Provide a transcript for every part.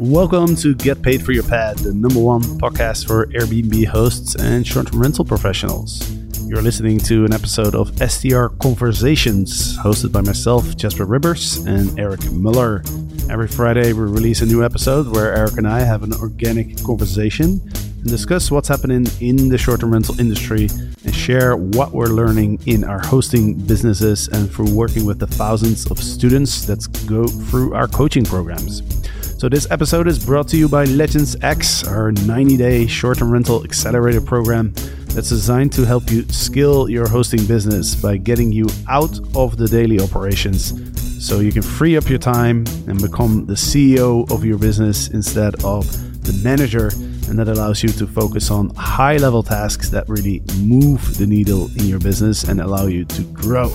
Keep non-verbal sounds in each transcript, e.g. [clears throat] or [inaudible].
Welcome to Get Paid for Your Pad, the number one podcast for Airbnb hosts and short term rental professionals. You're listening to an episode of STR Conversations, hosted by myself, Jasper Ribbers, and Eric Moeller. Every Friday, we release a new episode where Eric and I have an organic conversation and discuss what's happening in the short term rental industry and share what we're learning in our hosting businesses and through working with the thousands of students that go through our coaching programs. So, this episode is brought to you by Legends X, our 90 day short term rental accelerator program that's designed to help you scale your hosting business by getting you out of the daily operations so you can free up your time and become the CEO of your business instead of the manager. And that allows you to focus on high level tasks that really move the needle in your business and allow you to grow.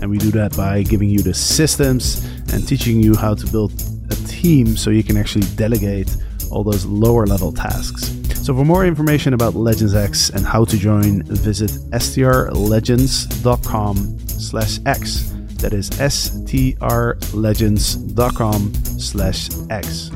And we do that by giving you the systems and teaching you how to build team so you can actually delegate all those lower level tasks. So for more information about Legends X and how to join, visit strlegends.com slash X. That is strlegends.com slash X.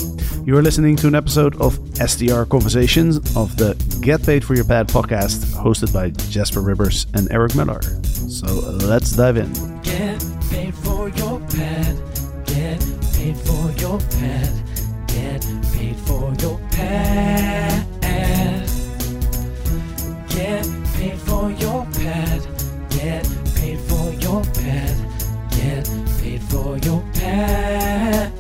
You are listening to an episode of STR Conversations of the Get Paid for Your Pad podcast hosted by Jasper Ribbers and Eric Moeller. So let's dive in. Get paid for your pad. Get paid for your pad. Get paid for your pad. Get paid for your pad. Get paid for your pad.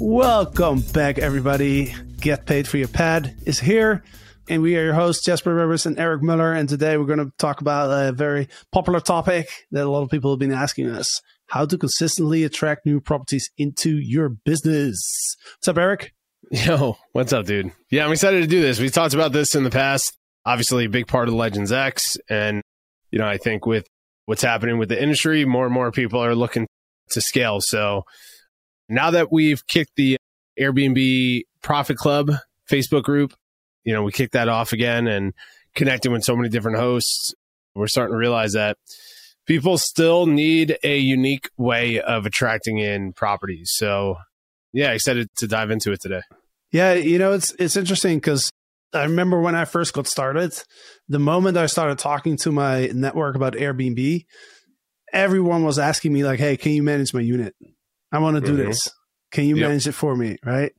Welcome back, everybody. Get Paid for Your Pad is here. And we are your hosts, Jasper Ribbers and Eric Moeller. And today we're going to talk about a very popular topic that a lot of people have been asking us how to consistently attract new properties into your business. What's up, Eric? Yo, what's up, dude? Yeah, I'm excited to do this. We've talked about this in the past. Obviously, a big part of Legends X. And, you know, I think with what's happening with the industry, more and more people are looking to scale. So now that we've kicked the Airbnb Profit Club Facebook group, you know, we kicked that off again and connecting with so many different hosts, we're starting to realize that people still need a unique way of attracting in properties. So, yeah, excited to dive into it today. Yeah, you know, it's it's interesting because I remember when I first got started, the moment I started talking to my network about Airbnb, everyone was asking me like, "Hey, can you manage my unit? I want to do Mhm. this. Can you Yep. manage it for me?" Right?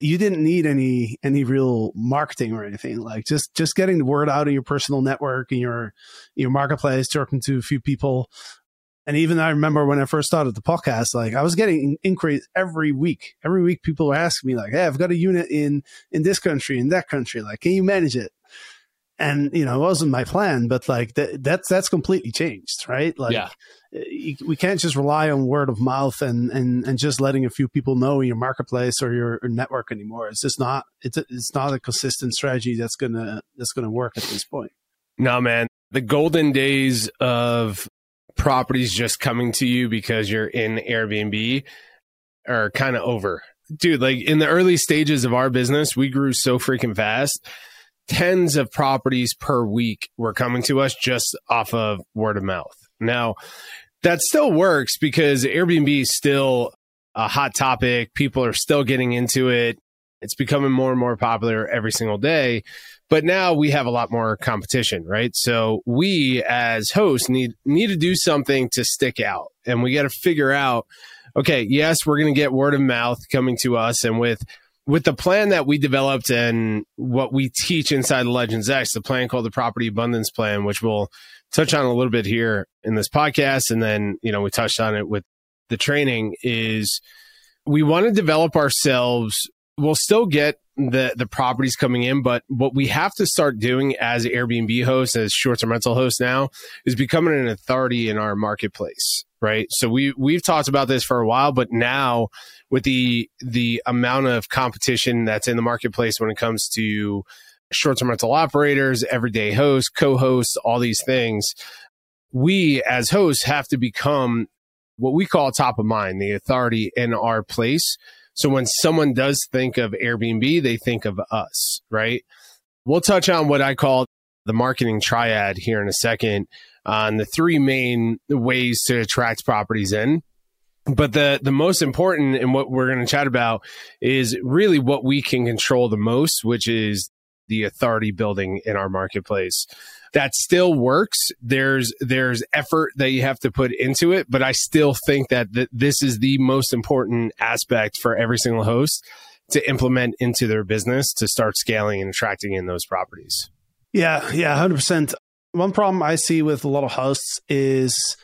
You didn't need any any real marketing or anything. Like just just getting the word out in your personal network and your your marketplace, talking to a few people. And even I remember when I first started the podcast, like I was getting inquiries every week. Every week, people were asking me like, "Hey, I've got a unit in in this country, in that country. Like, can you manage it?" And you know, it wasn't my plan, but like that, that's that's completely changed, right? Like, Yeah. We can't just rely on word of mouth and and and just letting a few people know in your marketplace or your, your network anymore. It's just not it's a, it's not a consistent strategy that's gonna that's gonna work at this point. No, man. The golden days of properties just coming to you because you're in Airbnb are kind of over. Dude, like in the early stages of our business, we grew so freaking fast. Tens of properties per week were coming to us just off of word of mouth. Now, that still works because Airbnb is still a hot topic. People are still getting into it. It's becoming more and more popular every single day but now we have a lot more competition right so we as hosts need need to do something to stick out and we got to figure out okay yes we're going to get word of mouth coming to us and with with the plan that we developed and what we teach inside legends x the plan called the property abundance plan which we'll touch on a little bit here in this podcast and then you know we touched on it with the training is we want to develop ourselves we'll still get the the properties coming in, but what we have to start doing as Airbnb hosts, as short term rental hosts now, is becoming an authority in our marketplace. Right. So we we've talked about this for a while, but now with the the amount of competition that's in the marketplace when it comes to short term rental operators, everyday hosts, co-hosts, all these things, we as hosts have to become what we call top of mind, the authority in our place. So when someone does think of Airbnb, they think of us, right? We'll touch on what I call the marketing triad here in a second on the three main ways to attract properties in. But the, the most important and what we're going to chat about is really what we can control the most, which is the authority building in our marketplace. That still works. There's there's effort that you have to put into it, but I still think that th- this is the most important aspect for every single host to implement into their business to start scaling and attracting in those properties. Yeah, yeah, 100%. One problem I see with a lot of hosts is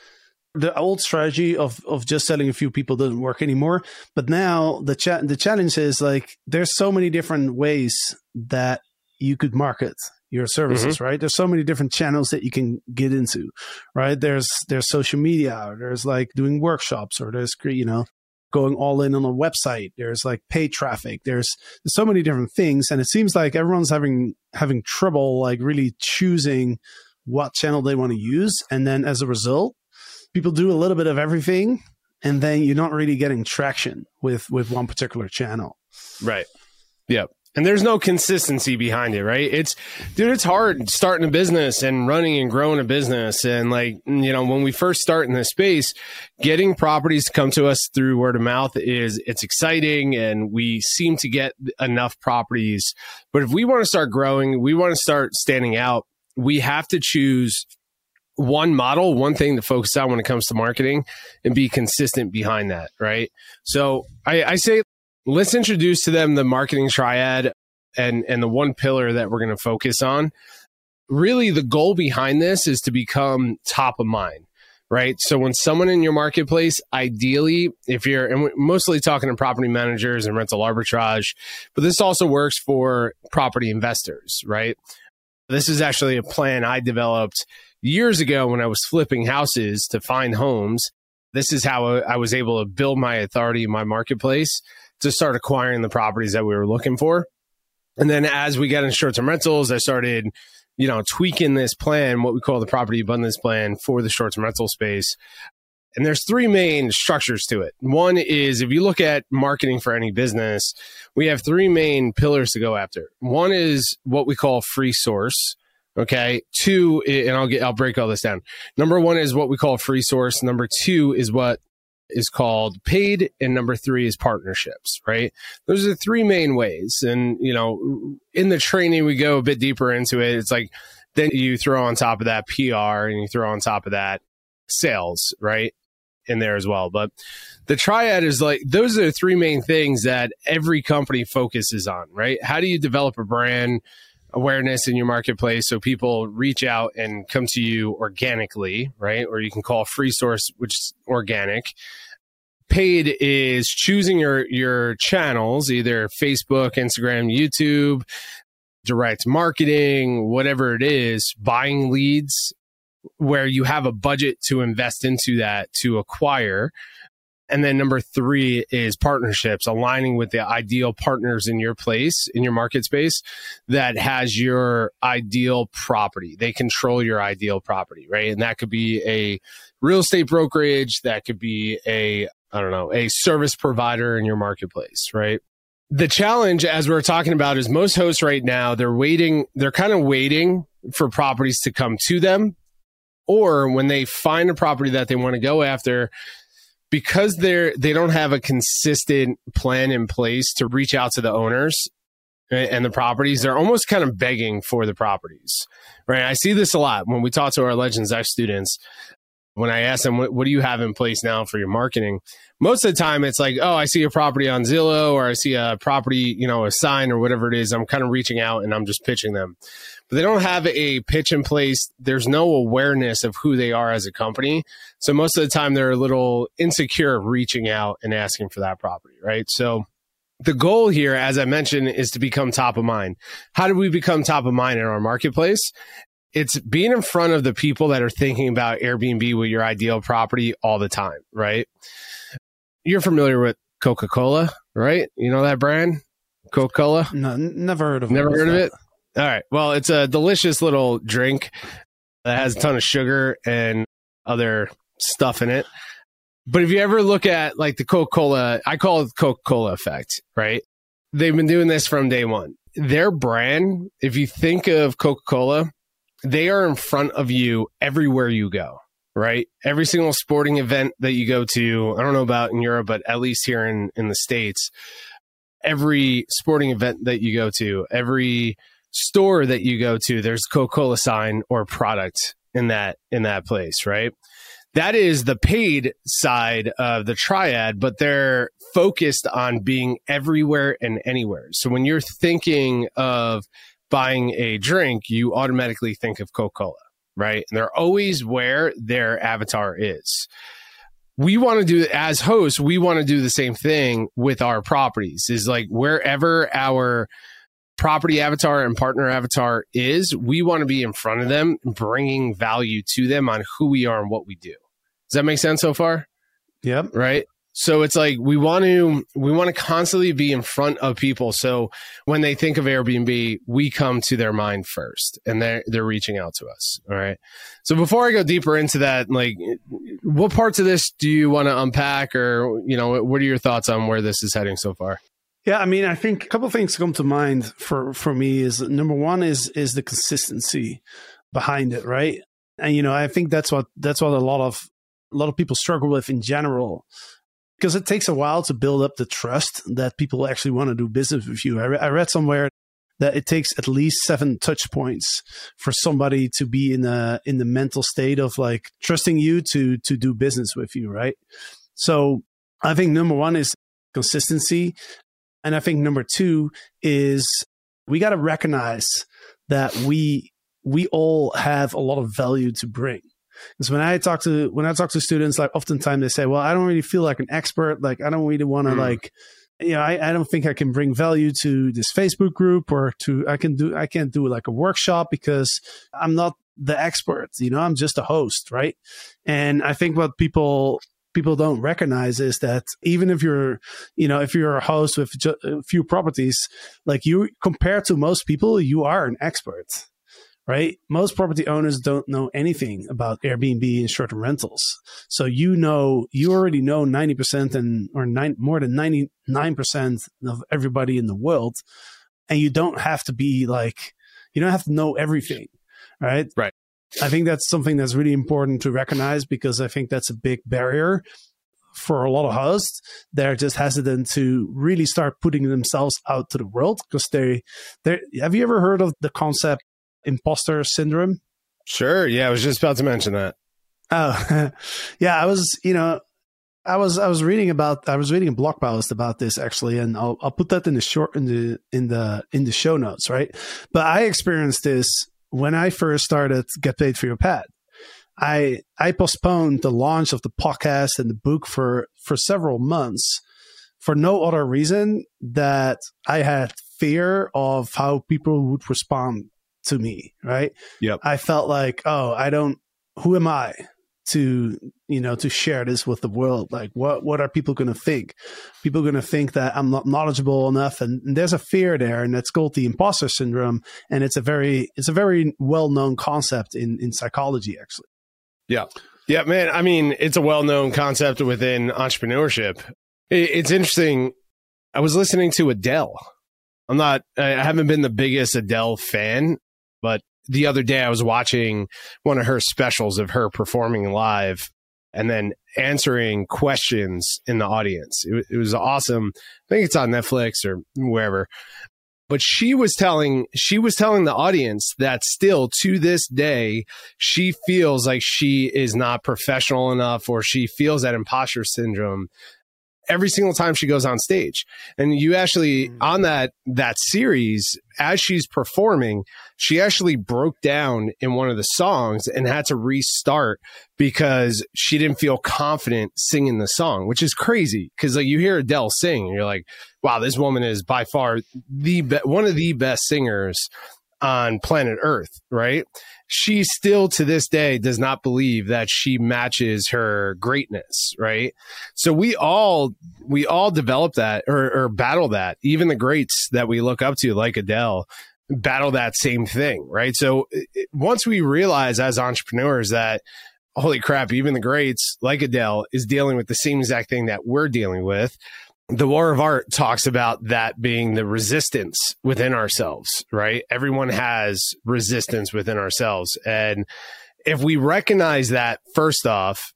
the old strategy of of just selling a few people doesn't work anymore. But now the cha- the challenge is like there's so many different ways that you could market your services, mm-hmm. right? There's so many different channels that you can get into, right? There's there's social media, there's like doing workshops, or there's you know going all in on a website. There's like paid traffic. There's, there's so many different things, and it seems like everyone's having having trouble like really choosing what channel they want to use, and then as a result, people do a little bit of everything, and then you're not really getting traction with with one particular channel. Right. Yep and there's no consistency behind it, right? It's, dude, it's hard starting a business and running and growing a business. And like, you know, when we first start in this space, getting properties to come to us through word of mouth is, it's exciting and we seem to get enough properties. But if we want to start growing, we want to start standing out, we have to choose one model, one thing to focus on when it comes to marketing and be consistent behind that, right? So I, I say let's introduce to them the marketing triad and and the one pillar that we're going to focus on. Really the goal behind this is to become top of mind right? So when someone in your marketplace ideally if you're and mostly talking to property managers and rental arbitrage but this also works for property investors right? This is actually a plan i developed years ago when i was flipping houses to find homes. This is how i was able to build my authority in my marketplace to start acquiring the properties that we were looking for. And then as we got into short term rentals, I started, you know, tweaking this plan, what we call the property abundance plan for the short term rental space. And there's three main structures to it. One is if you look at marketing for any business, we have three main pillars to go after. One is what we call free source. Okay. Two, and I'll get, I'll break all this down. Number one is what we call free source. Number two is what is called paid and number three is partnerships right? Those are the three main ways. And you know in the training we go a bit deeper into it. It's like then you throw on top of that pr and you throw on top of that sales right in there as well. But the triad is like those are the three main things that every company focuses on right? How do you develop a brand awareness in your marketplace so people reach out and come to you organically, right? Or you can call free source, which is organic. Paid is choosing your your channels, either Facebook, Instagram, YouTube, direct marketing, whatever it is, buying leads where you have a budget to invest into that to acquire and then number three is partnerships, aligning with the ideal partners in your place, in your market space that has your ideal property. They control your ideal property, right? And that could be a real estate brokerage. That could be a, I don't know, a service provider in your marketplace, right? The challenge, as we're talking about, is most hosts right now, they're waiting, they're kind of waiting for properties to come to them. Or when they find a property that they want to go after, because they're they don't have a consistent plan in place to reach out to the owners and the properties they're almost kind of begging for the properties right? I see this a lot when we talk to our legends x students when i ask them what, what do you have in place now for your marketing most of the time it's like oh i see a property on zillow or i see a property you know a sign or whatever it is i'm kind of reaching out and i'm just pitching them but they don't have a pitch in place. There's no awareness of who they are as a company. So most of the time they're a little insecure reaching out and asking for that property, right? So the goal here, as I mentioned, is to become top of mind. How do we become top of mind in our marketplace? It's being in front of the people that are thinking about Airbnb with your ideal property all the time, right? You're familiar with Coca Cola, right? You know that brand? Coca Cola? No, never heard of it. Never heard of it? All right. Well, it's a delicious little drink that has a ton of sugar and other stuff in it. But if you ever look at like the Coca Cola, I call it Coca Cola effect, right? They've been doing this from day one. Their brand, if you think of Coca Cola, they are in front of you everywhere you go, right? Every single sporting event that you go to, I don't know about in Europe, but at least here in, in the States, every sporting event that you go to, every store that you go to, there's Coca-Cola sign or product in that in that place, right? That is the paid side of the triad, but they're focused on being everywhere and anywhere. So when you're thinking of buying a drink, you automatically think of Coca-Cola, right? And they're always where their avatar is. We want to do as hosts, we want to do the same thing with our properties. Is like wherever our property avatar and partner avatar is, we want to be in front of them, bringing value to them on who we are and what we do. Does that make sense so far? Yep. Right. So it's like we want to we want to constantly be in front of people. So when they think of Airbnb, we come to their mind first, and they're they're reaching out to us. All right. So before I go deeper into that, like, what parts of this do you want to unpack, or you know, what are your thoughts on where this is heading so far? Yeah, I mean, I think a couple things come to mind for for me is number one is is the consistency behind it, right? And you know, I think that's what that's what a lot of a lot of people struggle with in general because it takes a while to build up the trust that people actually want to do business with you. I, re- I read somewhere that it takes at least seven touch points for somebody to be in the in the mental state of like trusting you to to do business with you, right? So I think number one is consistency. And I think number two is we got to recognize that we we all have a lot of value to bring. Because when I talk to when I talk to students, like oftentimes they say, "Well, I don't really feel like an expert. Like I don't really want to mm. like." You know, I, I don't think I can bring value to this Facebook group or to I can do I can't do like a workshop because I'm not the expert. You know, I'm just a host, right? And I think what people people don't recognize is that even if you're, you know, if you're a host with a few properties, like you compared to most people, you are an expert, right? Most property owners don't know anything about Airbnb and short-term rentals. So you know, you already know 90% and or nine, more than 99% of everybody in the world. And you don't have to be like, you don't have to know everything, right? Right. I think that's something that's really important to recognize because I think that's a big barrier for a lot of hosts. They're just hesitant to really start putting themselves out to the world because they they have you ever heard of the concept imposter syndrome? Sure. Yeah, I was just about to mention that. Oh, [laughs] yeah. I was, you know, I was I was reading about I was reading a blog post about this actually, and I'll I'll put that in the short in the in the in the show notes, right? But I experienced this when I first started Get Paid for Your Pad, I I postponed the launch of the podcast and the book for for several months for no other reason that I had fear of how people would respond to me, right? Yep. I felt like, oh, I don't who am I to you know to share this with the world? Like what what are people going to think? People going to think that i'm not knowledgeable enough and, and, there's a fear there and that's called the imposter syndrome and it's a very it's a very well-known concept in in psychology actually. Yeah. Yeah man i mean it's a well-known concept within entrepreneurship. It, it's interesting i was listening to adele. I'm not i haven't been the biggest adele fan but the other day I was watching one of her specials of her performing live and then answering questions in the audience. It, it, was awesome. I think it's on Netflix or wherever. But she was telling she was telling the audience that still to this day she feels like she is not professional enough or she feels that imposter syndrome every single time she goes on stage. And you actually mm. on that that series as she's performing, she actually broke down in one of the songs and had to restart because she didn't feel confident singing the song, which is crazy because like you hear Adele sing and you're like, wow, this woman is by far the be- one of the best singers on planet Earth, right? She still to this day does not believe that she matches her greatness, right? So we all we all develop that or, or battle that. Even the greats that we look up to, like Adele, battle that same thing, right? So once we realize as entrepreneurs that holy crap, even the greats like Adele is dealing with the same exact thing that we're dealing with the war of art talks about that being the resistance within ourselves, right? Everyone has resistance within ourselves. And if we recognize that first off,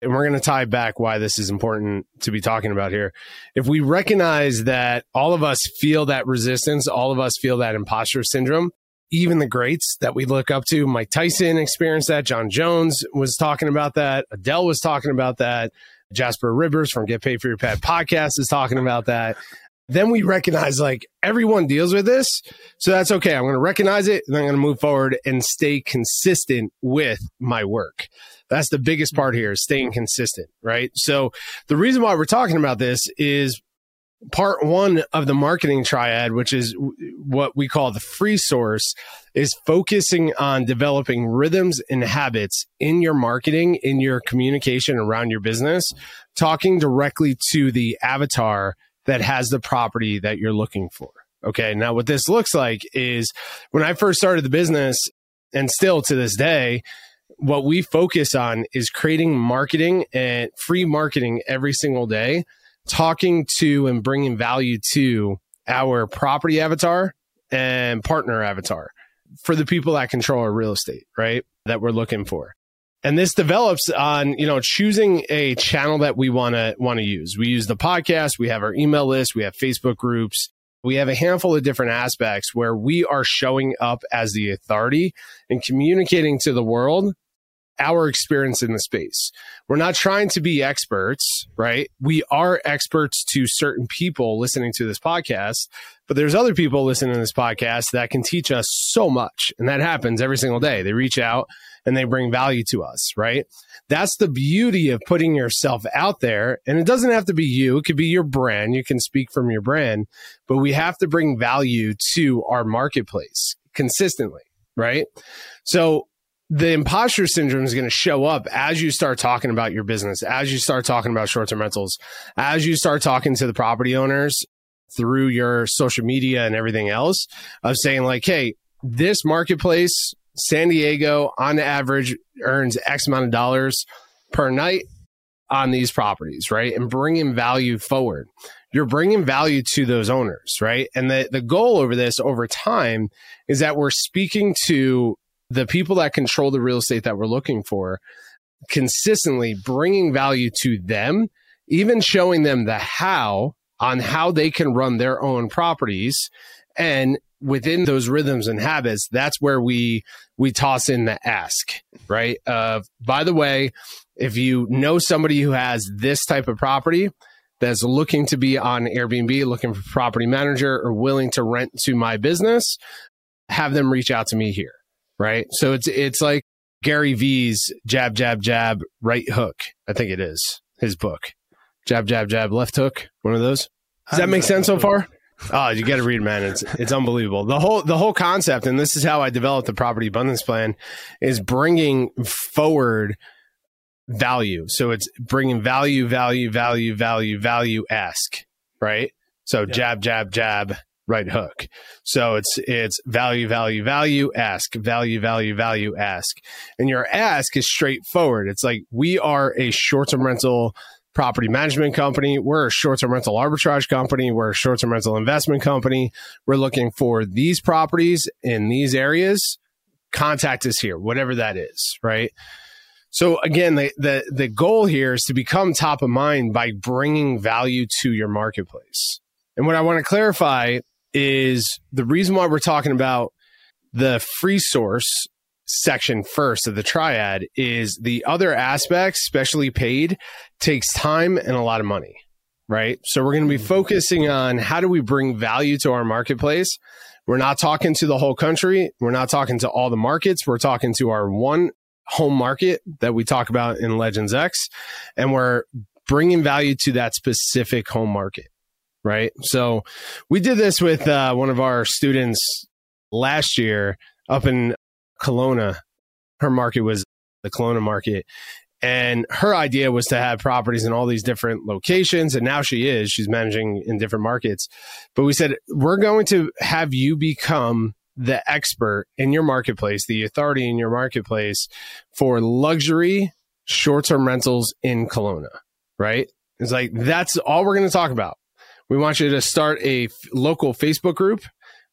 and we're going to tie back why this is important to be talking about here. If we recognize that all of us feel that resistance, all of us feel that imposter syndrome, even the greats that we look up to, Mike Tyson experienced that. Jon Jones was talking about that. Adele was talking about that. Jasper Ribbers from Get Paid for Your Pad podcast is talking about that. Then we recognize like everyone deals with this. So that's okay. I'm going to recognize it and I'm going to move forward and stay consistent with my work. That's the biggest part here is staying consistent, right? So the reason why we're talking about this is part one of the marketing triad, which is what we call the free source, is focusing on developing rhythms and habits in your marketing, in your communication around your business, talking directly to the avatar that has the property that you're looking for. Okay. Now, what this looks like is when I first started the business, and still to this day, what we focus on is creating marketing and free marketing every single day, talking to and bringing value to our property avatar and partner avatar for the people that control our real estate, right? That we're looking for. And this develops on, you know, choosing a channel that we want to want to use. We use the podcast, we have our email list, we have Facebook groups, we have a handful of different aspects where we are showing up as the authority and communicating to the world our experience in the space. We're not trying to be experts, right? We are experts to certain people listening to this podcast, but there's other people listening to this podcast that can teach us so much. And that happens every single day. They reach out and they bring value to us, right? That's the beauty of putting yourself out there. And it doesn't have to be you. It could be your brand. You can speak from your brand, but we have to bring value to our marketplace consistently, right? So the imposter syndrome is going to show up as you start talking about your business, as you start talking about short term rentals, as you start talking to the property owners through your social media and everything else of saying, like, hey, this marketplace, San Diego, on average, earns X amount of dollars per night on these properties, right? And bringing value forward. You're bringing value to those owners, right? And the, the goal over this over time is that we're speaking to the people that control the real estate that we're looking for consistently bringing value to them, even showing them the how on how they can run their own properties. And within those rhythms and habits, that's where we, we toss in the ask, right? Uh, by the way, if you know somebody who has this type of property, that's looking to be on Airbnb, looking for property manager or willing to rent to my business, have them reach out to me here right? So it's it's like Gary V's jab jab jab right hook. I think it is his book. Jab jab jab left hook. One of those. Does that make sense so far? Oh, you got to read, man. It's it's unbelievable. The whole the whole concept, and this is how I developed the property abundance plan, is bringing forward value. So it's bringing value, value, value, value, value. Ask right. So yeah. jab, jab, jab, right hook. So it's it's value, value, value, ask, value, value, value, ask. And your ask is straightforward. It's like we are a short-term rental property management company. We're a short-term rental arbitrage company. We're a short-term rental investment company. We're looking for these properties in these areas. Contact us here, whatever that is, right? So again, the, the, the goal here is to become top of mind by bringing value to your marketplace. And what I want to clarify is the reason why we're talking about the free source section first of the triad is the other aspects, especially paid, takes time and a lot of money, right? So we're going to be mm-hmm. focusing on how do we bring value to our marketplace. We're not talking to the whole country. We're not talking to all the markets. We're talking to our one home market that we talk about in Legends X, and we're bringing value to that specific home market right? So we did this with uh, one of our students last year up in Kelowna. Her market was the Kelowna market. And her idea was to have properties in all these different locations. And now she is, she's managing in different markets. But we said, we're going to have you become the expert in your marketplace, the authority in your marketplace for luxury short term rentals in Kelowna, right? It's like, that's all we're going to talk about. We want you to start a f- local Facebook group.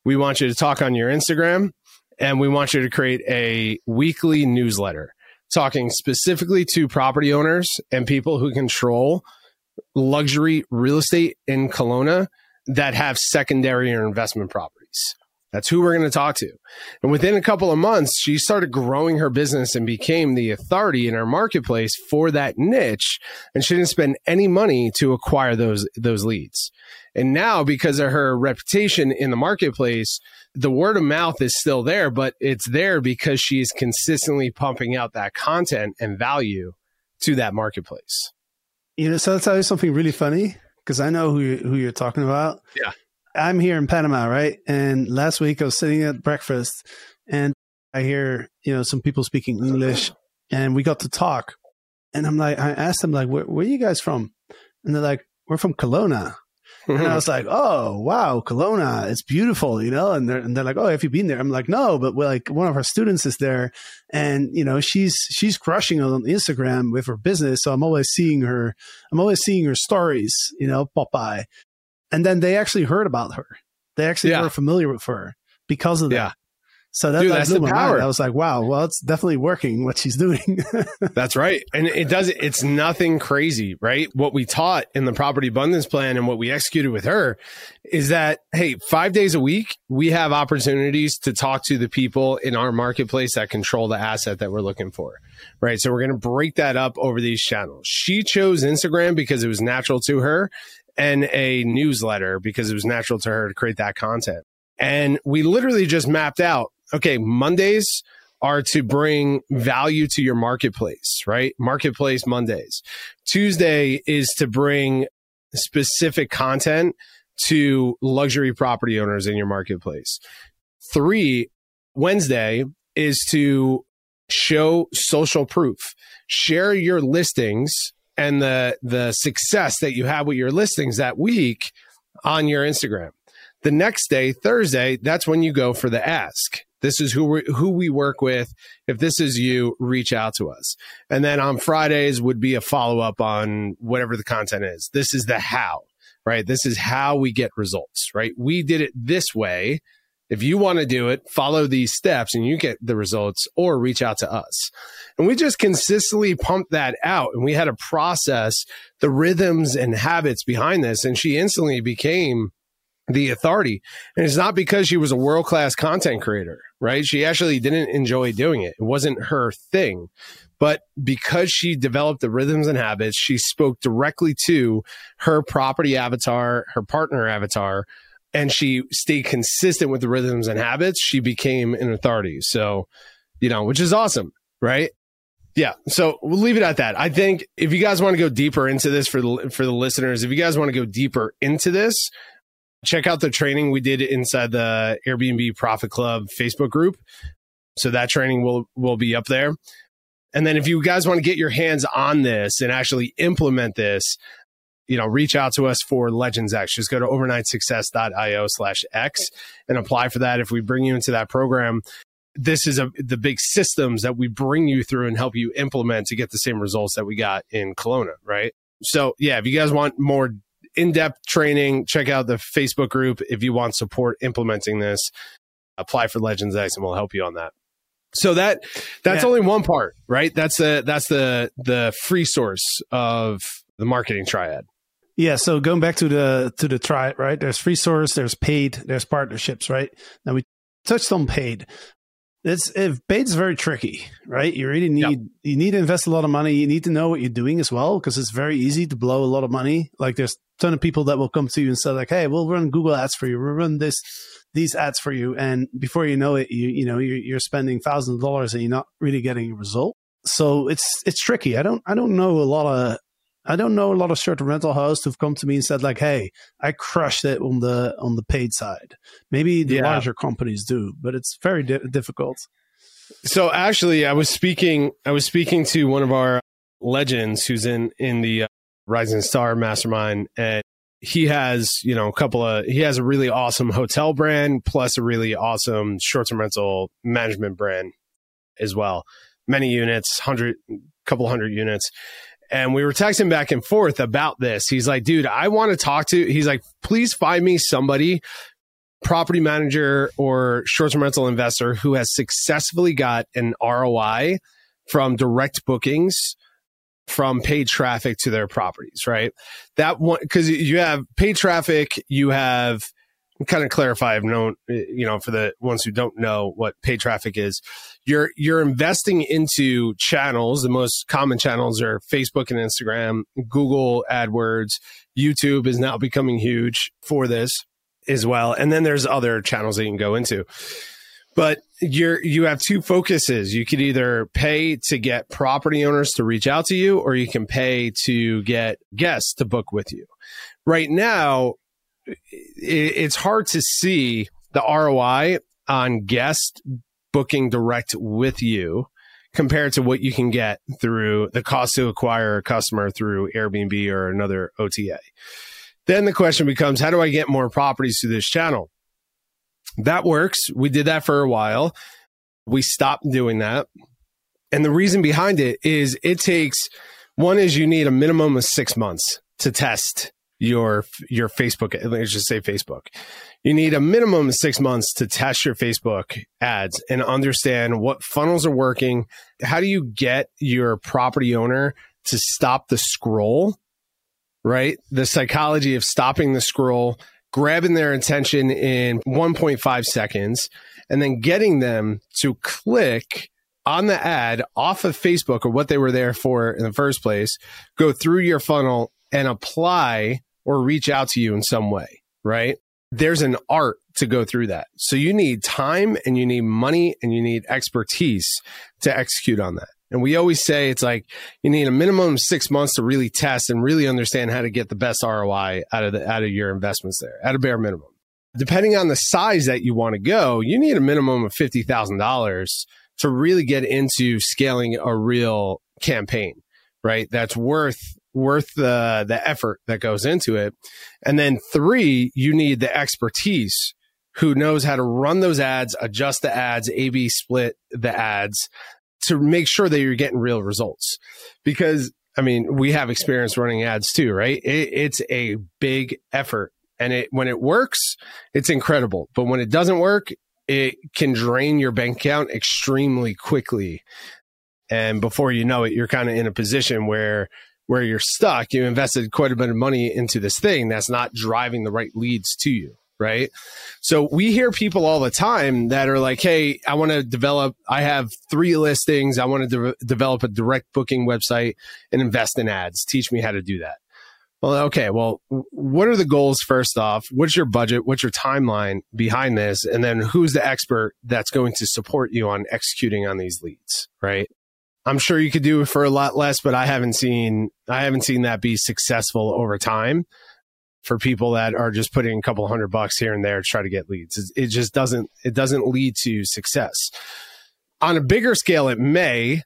We want you to talk on your Instagram And we want you to create a weekly newsletter talking specifically to property owners and people who control luxury real estate in Kelowna that have secondary or investment properties. That's who we're going to talk to. And within a couple of months, she started growing her business and became the authority in her marketplace for that niche. And she didn't spend any money to acquire those, those leads. And now because of her reputation in the marketplace, the word of mouth is still there, but it's there because she is consistently pumping out that content and value to that marketplace. You know, so I'll tell you something really funny because I know who who you're talking about. Yeah. I'm here in Panama, right? And last week I was sitting at breakfast and I hear, you know, some people speaking English and we got to talk. And I'm like, I asked them, like, where, where are you guys from? And they're like, we're from Kelowna and I was like, oh, wow, Kelowna, it's beautiful, you know? And they're, and they're like, oh, have you been there? I'm like, no, but we're like, one of our students is there and, you know, she's, she's crushing on Instagram with her business. So I'm always seeing her, I'm always seeing her stories, you know, pop by. And then they actually heard about her. They actually yeah. were familiar with her because of that. So that, Dude, that that's the power. I was like, wow, well, it's definitely working what she's doing. [laughs] that's right. And it does, it's nothing crazy, right? What we taught in the property abundance plan and what we executed with her is that, hey, five days a week, we have opportunities to talk to the people in our marketplace that control the asset that we're looking for, right? So we're going to break that up over these channels. She chose Instagram because it was natural to her and a newsletter because it was natural to her to create that content. And we literally just mapped out okay, Mondays are to bring value to your marketplace, right? Marketplace Mondays. Tuesday is to bring specific content to luxury property owners in your marketplace. Three, Wednesday is to show social proof. Share your listings and the the success that you have with your listings that week on your Instagram. The next day, Thursday, that's when you go for the ask. This is who we who we work with. If this is you, reach out to us. And then on Fridays would be a follow up on whatever the content is. This is the how, right? This is how we get results, right? We did it this way. If you want to do it, follow these steps and you get the results or reach out to us. And we just consistently pumped that out and we had to process the rhythms and habits behind this. And she instantly became the authority. And it's not because she was a world class content creator, right? She actually didn't enjoy doing it. It wasn't her thing. But because she developed the rhythms and habits, she spoke directly to her property avatar, her partner avatar, and she stayed consistent with the rhythms and habits. She became an authority. So, you know, which is awesome, right? Yeah. So we'll leave it at that. I think if you guys want to go deeper into this for the, for the listeners, if you guys want to go deeper into this, check out the training we did inside the Airbnb Profit Club Facebook group. So that training will will be up there. And then if you guys want to get your hands on this and actually implement this, you know, reach out to us for Legends X. Just go to overnightsuccess.io slash X and apply for that. If we bring you into that program, this is a, the big systems that we bring you through and help you implement to get the same results that we got in Kelowna, right? So yeah, if you guys want more in-depth training, check out the Facebook group if you want support implementing this. Apply for Legends X and we'll help you on that. So that that's yeah. only one part, right? That's the that's the the free source of the marketing triad. Yeah, so going back to the to the triad, right? There's free source, there's paid, there's partnerships, right? Now we touched on paid. It's if paid is very tricky, right? You really need yep. you need to invest a lot of money. You need to know what you're doing as well because it's very easy to blow a lot of money. Like there's a ton of people that will come to you and say like, "Hey, we'll run Google ads for you. We'll run this these ads for you," and before you know it, you you know you're, you're spending thousands of dollars and you're not really getting a result. So it's it's tricky. I don't I don't know a lot of I don't know a lot of short-term rental hosts who've come to me and said like, "Hey, I crushed it on the on the paid side." Maybe the yeah. larger companies do, but it's very di- difficult. So actually, I was speaking. I was speaking to one of our legends who's in in the uh, Rising Star Mastermind, and he has you know a couple of he has a really awesome hotel brand plus a really awesome short-term rental management brand as well. Many units, hundred, couple hundred units and we were texting back and forth about this. He's like, dude, I want to talk to, he's like, please find me somebody property manager or short term rental investor who has successfully got an ROI from direct bookings from paid traffic to their properties, right? That one, because you have paid traffic, you have kind of clarify. I've known, you know, for the ones who don't know what paid traffic is, you're you're investing into channels. The most common channels are Facebook and Instagram, Google AdWords, YouTube is now becoming huge for this as well, and then there's other channels that you can go into. But you're you have two focuses. You could either pay to get property owners to reach out to you, or you can pay to get guests to book with you. Right now, it's hard to see the ROI on guest booking direct with you compared to what you can get through the cost to acquire a customer through Airbnb or another OTA. Then the question becomes, how do I get more properties through this channel? That works. We did that for a while. We stopped doing that. And the reason behind it is it takes one is you need a minimum of six months to test your your Facebook. Let's just say Facebook. You need a minimum of six months to test your Facebook ads and understand what funnels are working. How do you get your property owner to stop the scroll? Right, the psychology of stopping the scroll, grabbing their attention in 1.5 seconds, and then getting them to click on the ad off of Facebook or what they were there for in the first place, go through your funnel and apply or reach out to you in some way, right? There's an art to go through that. So you need time and you need money and you need expertise to execute on that. And we always say it's like you need a minimum of six months to really test and really understand how to get the best ROI out of the, out of your investments there at a bare minimum. Depending on the size that you want to go, you need a minimum of $50,000 to really get into scaling a real campaign, right? That's worth worth the the effort that goes into it. And then three, you need the expertise who knows how to run those ads, adjust the ads, A B split the ads to make sure that you're getting real results. Because I mean, we have experience running ads too, right? It, it's a big effort and it, when it works, it's incredible. But when it doesn't work, it can drain your bank account extremely quickly. And before you know it, you're kind of in a position where where you're stuck, you invested quite a bit of money into this thing that's not driving the right leads to you. Right. So we hear people all the time that are like, Hey, I want to develop, I have three listings. I want to de- develop a direct booking website and invest in ads. Teach me how to do that. Well, okay. Well, what are the goals first off? What's your budget? What's your timeline behind this? And then who's the expert that's going to support you on executing on these leads? Right. I'm sure you could do it for a lot less, but I haven't seen I haven't seen that be successful over time for people that are just putting a couple hundred bucks here and there to try to get leads. It just doesn't it doesn't lead to success. On a bigger scale, it may.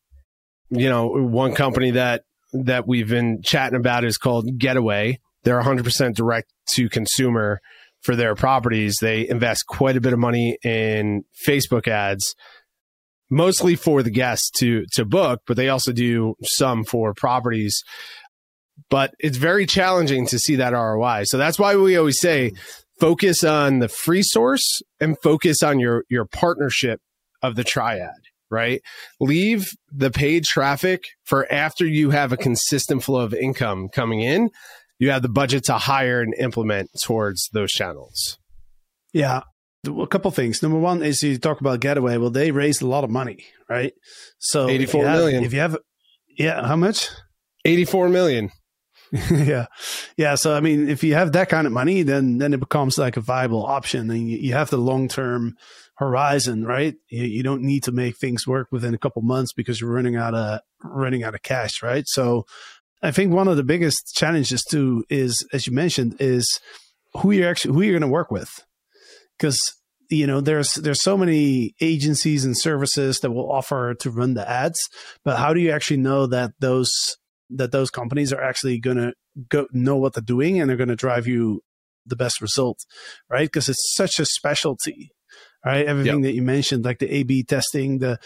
You know, one company that that we've been chatting about is called Getaway. They're 100% direct to consumer for their properties. They invest quite a bit of money in Facebook ads mostly for the guests to to book, but they also do some for properties. But it's very challenging to see that ROI. So that's why we always say focus on the free source and focus on your your partnership of the triad, right? Leave the paid traffic for after you have a consistent flow of income coming in. You have the budget to hire and implement towards those channels. Yeah, a couple things. Number one is you talk about Getaway. Well, they raised a lot of money, right? So eighty-four if have, million. If you have, yeah, how much? Eighty-four million. [laughs] yeah, yeah. So I mean, if you have that kind of money, then then it becomes like a viable option, and you, you have the long-term horizon, right? You, you, don't need to make things work within a couple months because you're running out of running out of cash, right? So I think one of the biggest challenges too is, as you mentioned, is who you're actually who you're going to work with because you know there's there's so many agencies and services that will offer to run the ads but how do you actually know that those that those companies are actually going to go know what they're doing and they're going to drive you the best result right? Because it's such a specialty right? Everything yep. that you mentioned like the a b testing the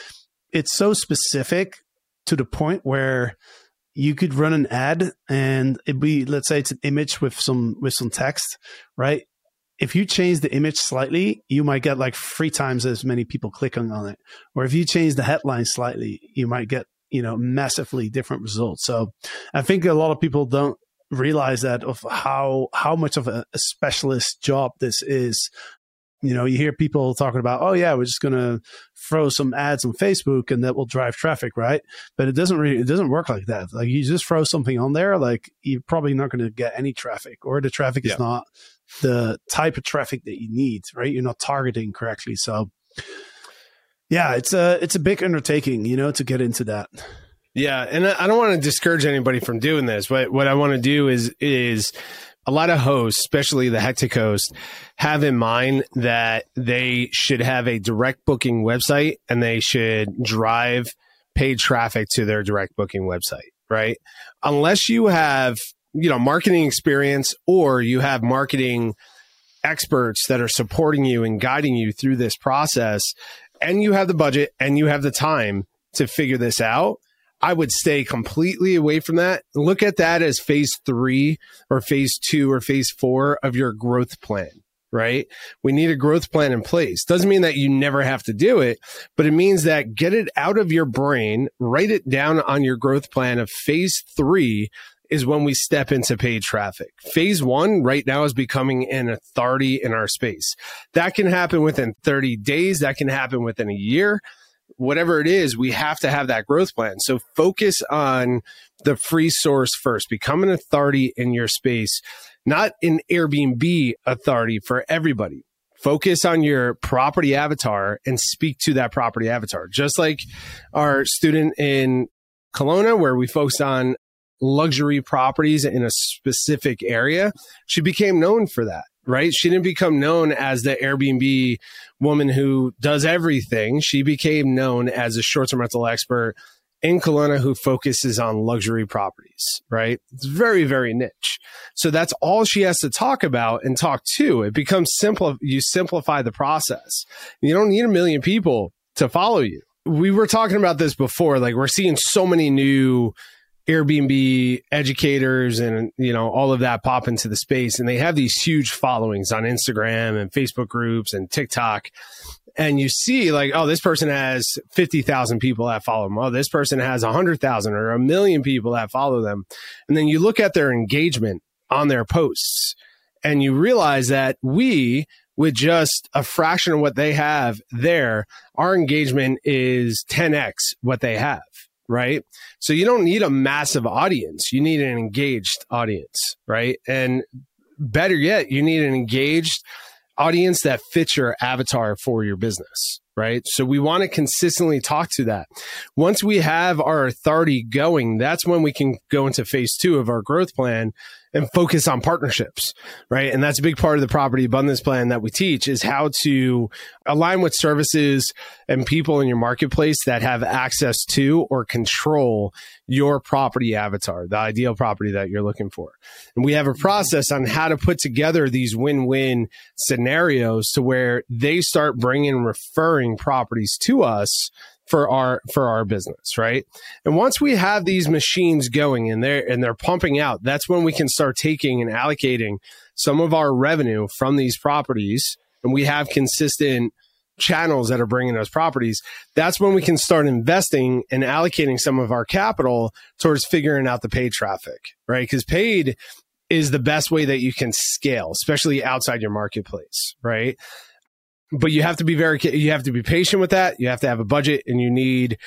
it's so specific to the point where you could run an ad and it be let's say it's an image with some with some text right if you change the image slightly, you might get like three times as many people clicking on it. Or if you change the headline slightly, you might get, you know, massively different results. So I think a lot of people don't realize that of how how much of a, a specialist job this is you know, you hear people talking about, oh yeah, we're just going to throw some ads on Facebook and that will drive traffic, right? But it doesn't really, it doesn't work like that. Like you just throw something on there, like you're probably not going to get any traffic, or the traffic yeah. is not the type of traffic that you need, right? You're not targeting correctly. So, yeah, it's a it's a big undertaking, you know, to get into that. Yeah, and I don't want to discourage anybody from doing this. What what I want to do is is a lot of hosts, especially the hectic host, have in mind that they should have a direct booking website and they should drive paid traffic to their direct booking website, right? Unless you have, you know, marketing experience or you have marketing experts that are supporting you and guiding you through this process and you have the budget and you have the time to figure this out, I would stay completely away from that. Look at that as phase three or phase two or phase four of your growth plan, right? We need a growth plan in place. Doesn't mean that you never have to do it, but it means that get it out of your brain, write it down on your growth plan of phase three is when we step into paid traffic. Phase one right now is becoming an authority in our space. That can happen within 30 days. That can happen within a year whatever it is, we have to have that growth plan. So focus on the free source first. Become an authority in your space, not an Airbnb authority for everybody. Focus on your property avatar and speak to that property avatar. Just like our student in Kelowna, where we focused on luxury properties in a specific area, she became known for that right? She didn't become known as the Airbnb woman who does everything. She became known as a short term rental expert in Kelowna who focuses on luxury properties, right? It's very, very niche. So that's all she has to talk about and talk to. It becomes simple. You simplify the process. You don't need a million people to follow you. We were talking about this before. Like we're seeing so many new Airbnb educators and you know all of that pop into the space. And they have these huge followings on Instagram and Facebook groups and TikTok. And you see like oh this person has 50,000 people that follow them. Oh this person has 100,000 or a million people that follow them. And then you look at their engagement on their posts and you realize that we with just a fraction of what they have there our engagement is 10x what they have right? So you don't need a massive audience. You need an engaged audience, right? And better yet, you need an engaged audience that fits your avatar for your business, right? So we want to consistently talk to that. Once we have our authority going, that's when we can go into phase two of our growth plan and focus on partnerships, right? And that's a big part of the property abundance plan that we teach is how to align with services and people in your marketplace that have access to or control your property avatar, the ideal property that you're looking for. And we have a process on how to put together these win-win scenarios to where they start bringing referring properties to us for our for our business right? And once we have these machines going and they're and they're pumping out that's when we can start taking and allocating some of our revenue from these properties. And we have consistent channels that are bringing those properties. That's when we can start investing and allocating some of our capital towards figuring out the paid traffic right? Because paid is the best way that you can scale especially outside your marketplace right but you have to be very you have to be patient with that. You have to have a budget and you need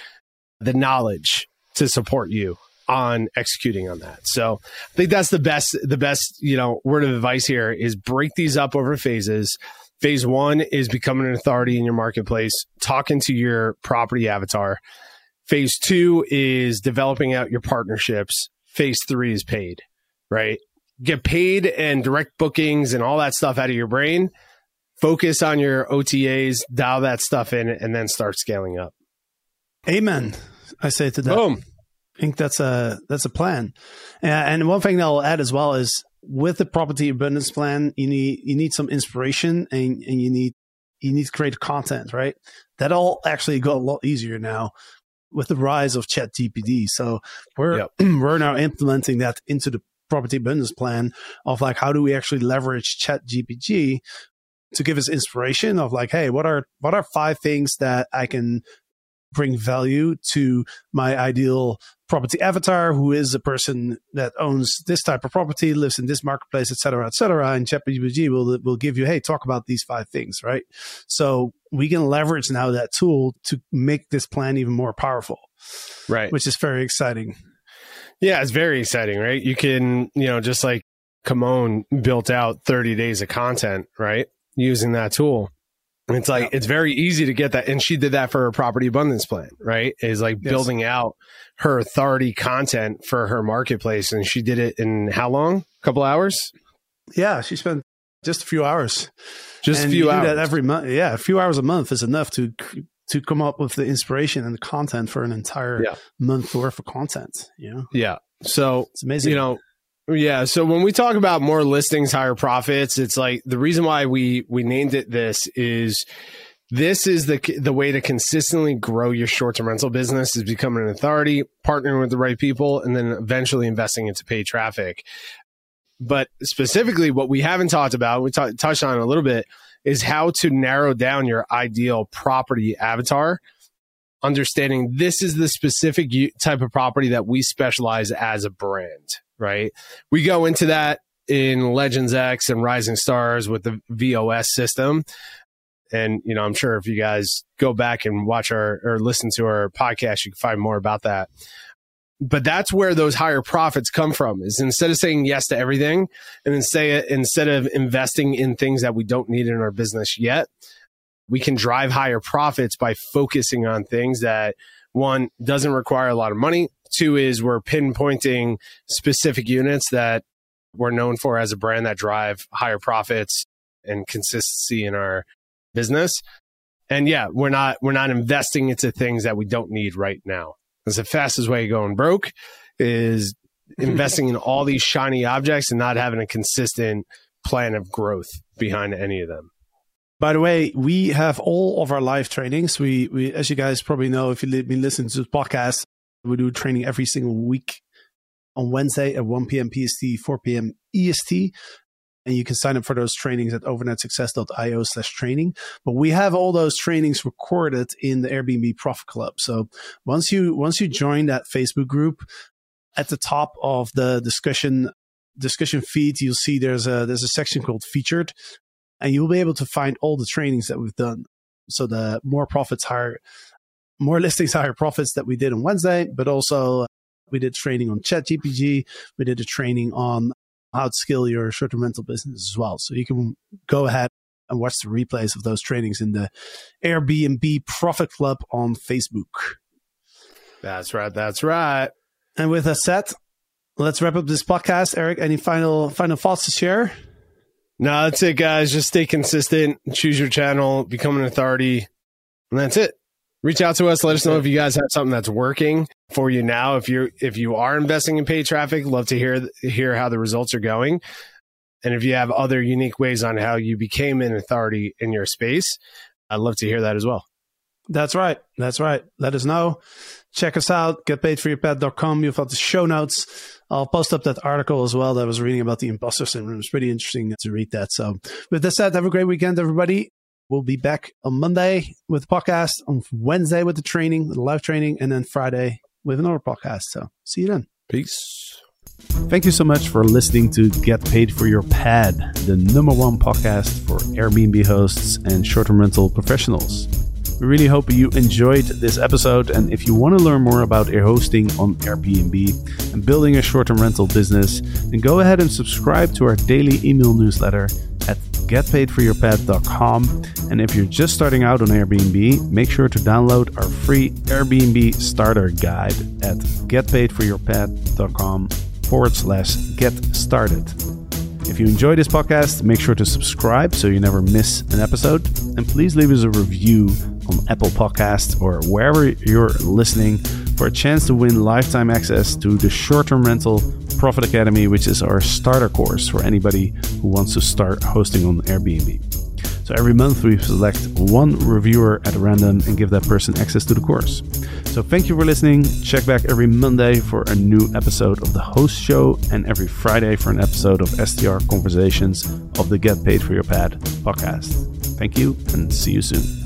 the knowledge to support you on executing on that. So i think that's the best the best you know word of advice here is break these up over phases. Phase one is becoming an authority in your marketplace talking to your property avatar. Phase two is developing out your partnerships. Phase three is paid right? Get paid and direct bookings and all that stuff out of your brain focus on your OTAs, dial that stuff in, and then start scaling up. Amen. I say to that. Boom. I think that's a that's a plan. And one thing that I'll add as well is with the property abundance plan, you need you need some inspiration and, and you need you need to create content, right? That all actually got a lot easier now with the rise of Chat GPT. So we're yep. [clears throat] we're now implementing that into the property abundance plan of like how do we actually leverage ChatGPT to give us inspiration of like hey what are what are five things that i can bring value to my ideal property avatar who is a person that owns this type of property lives in this marketplace etc cetera, etc cetera, and ChatGPT will will give you hey talk about these five things right? So we can leverage now that tool to make this plan even more powerful right. which is very exciting. Yeah it's very exciting right? You can you know just like Kamon built out 30 days of content right using that tool it's like it's very easy to get that, and she did that for her property abundance plan, right? Is like yes. building out her authority content for her marketplace, and she did it in how long? A couple hours? Yeah, she spent just a few hours. Just and a few hours. every month. Yeah, a few hours a month is enough to to come up with the inspiration and the content for an entire yeah. month worth of content. You know? Yeah. So it's amazing. You know, yeah. So when we talk about more listings, higher profits, it's like the reason why we we named it this is this is the the way to consistently grow your short term rental business is becoming an authority, partnering with the right people, and then eventually investing into paid traffic. But specifically, what we haven't talked about, we t- touched on a little bit, is how to narrow down your ideal property avatar. Understanding this is the specific type of property that we specialize as a brand right? We go into that in Legends X and Rising Stars with the VOS system. And, you know, I'm sure if you guys go back and watch our or listen to our podcast, you can find more about that. But that's where those higher profits come from is instead of saying yes to everything and then say it instead of investing in things that we don't need in our business yet, we can drive higher profits by focusing on things that one doesn't require a lot of money Two is we're pinpointing specific units that we're known for as a brand that drive higher profits and consistency in our business. And yeah, we're not we're not investing into things that we don't need right now. It's the fastest way of going broke is [laughs] investing in all these shiny objects and not having a consistent plan of growth behind any of them. By the way, we have all of our live trainings. We, we, as you guys probably know, if you've been listening to the podcast, we do training every single week on Wednesday at 1 p.m. PST, 4 p.m. EST. And you can sign up for those trainings at overnightsuccess.io slash training. But we have all those trainings recorded in the Airbnb Profit Club. So once you once you join that Facebook group, at the top of the discussion discussion feed, you'll see there's a there's a section called featured, and you'll be able to find all the trainings that we've done. So the more profits higher more listings, higher profits that we did on Wednesday, but also we did training on ChatGPT. We did a training on how to scale your short-term rental business as well. So you can go ahead and watch the replays of those trainings in the Airbnb Profit Club on Facebook. That's right. That's right. And with that said, let's wrap up this podcast. Eric, any final final thoughts to share? No, that's it, guys. Just stay consistent, choose your channel, become an authority, and that's it reach out to us. Let us know if you guys have something that's working for you now. If you're if you are investing in paid traffic, love to hear hear how the results are going. And if you have other unique ways on how you became an authority in your space, I'd love to hear that as well. That's right. That's right. Let us know. Check us out, getpaidforyourpad.com. You'll find the show notes. I'll post up that article as well that I was reading about the imposter syndrome. It's pretty interesting to read that. So, with that said, have a great weekend, everybody. We'll be back on Monday with the podcast, on Wednesday with the training, the live training, and then Friday with another podcast. So see you then. Peace. Thank you so much for listening to Get Paid for Your Pad, the number one podcast for Airbnb hosts and short term rental professionals. We really hope you enjoyed this episode. And if you want to learn more about air hosting on Airbnb and building a short term rental business, then go ahead and subscribe to our daily email newsletter at getpaidforyourpad.com. And if you're just starting out on Airbnb, make sure to download our free Airbnb starter guide at getpaidforyourpad.com forward slash get started. If you enjoy this podcast, make sure to subscribe so you never miss an episode. And please leave us a review on Apple Podcasts or wherever you're listening for a chance to win lifetime access to the short term rental Profit Academy, which is our starter course for anybody who wants to start hosting on Airbnb. So every month we select one reviewer at random and give that person access to the course. So thank you for listening. Check back every Monday for a new episode of the host show and every Friday for an episode of STR Conversations of the Get Paid for Your Pad podcast. Thank you and see you soon.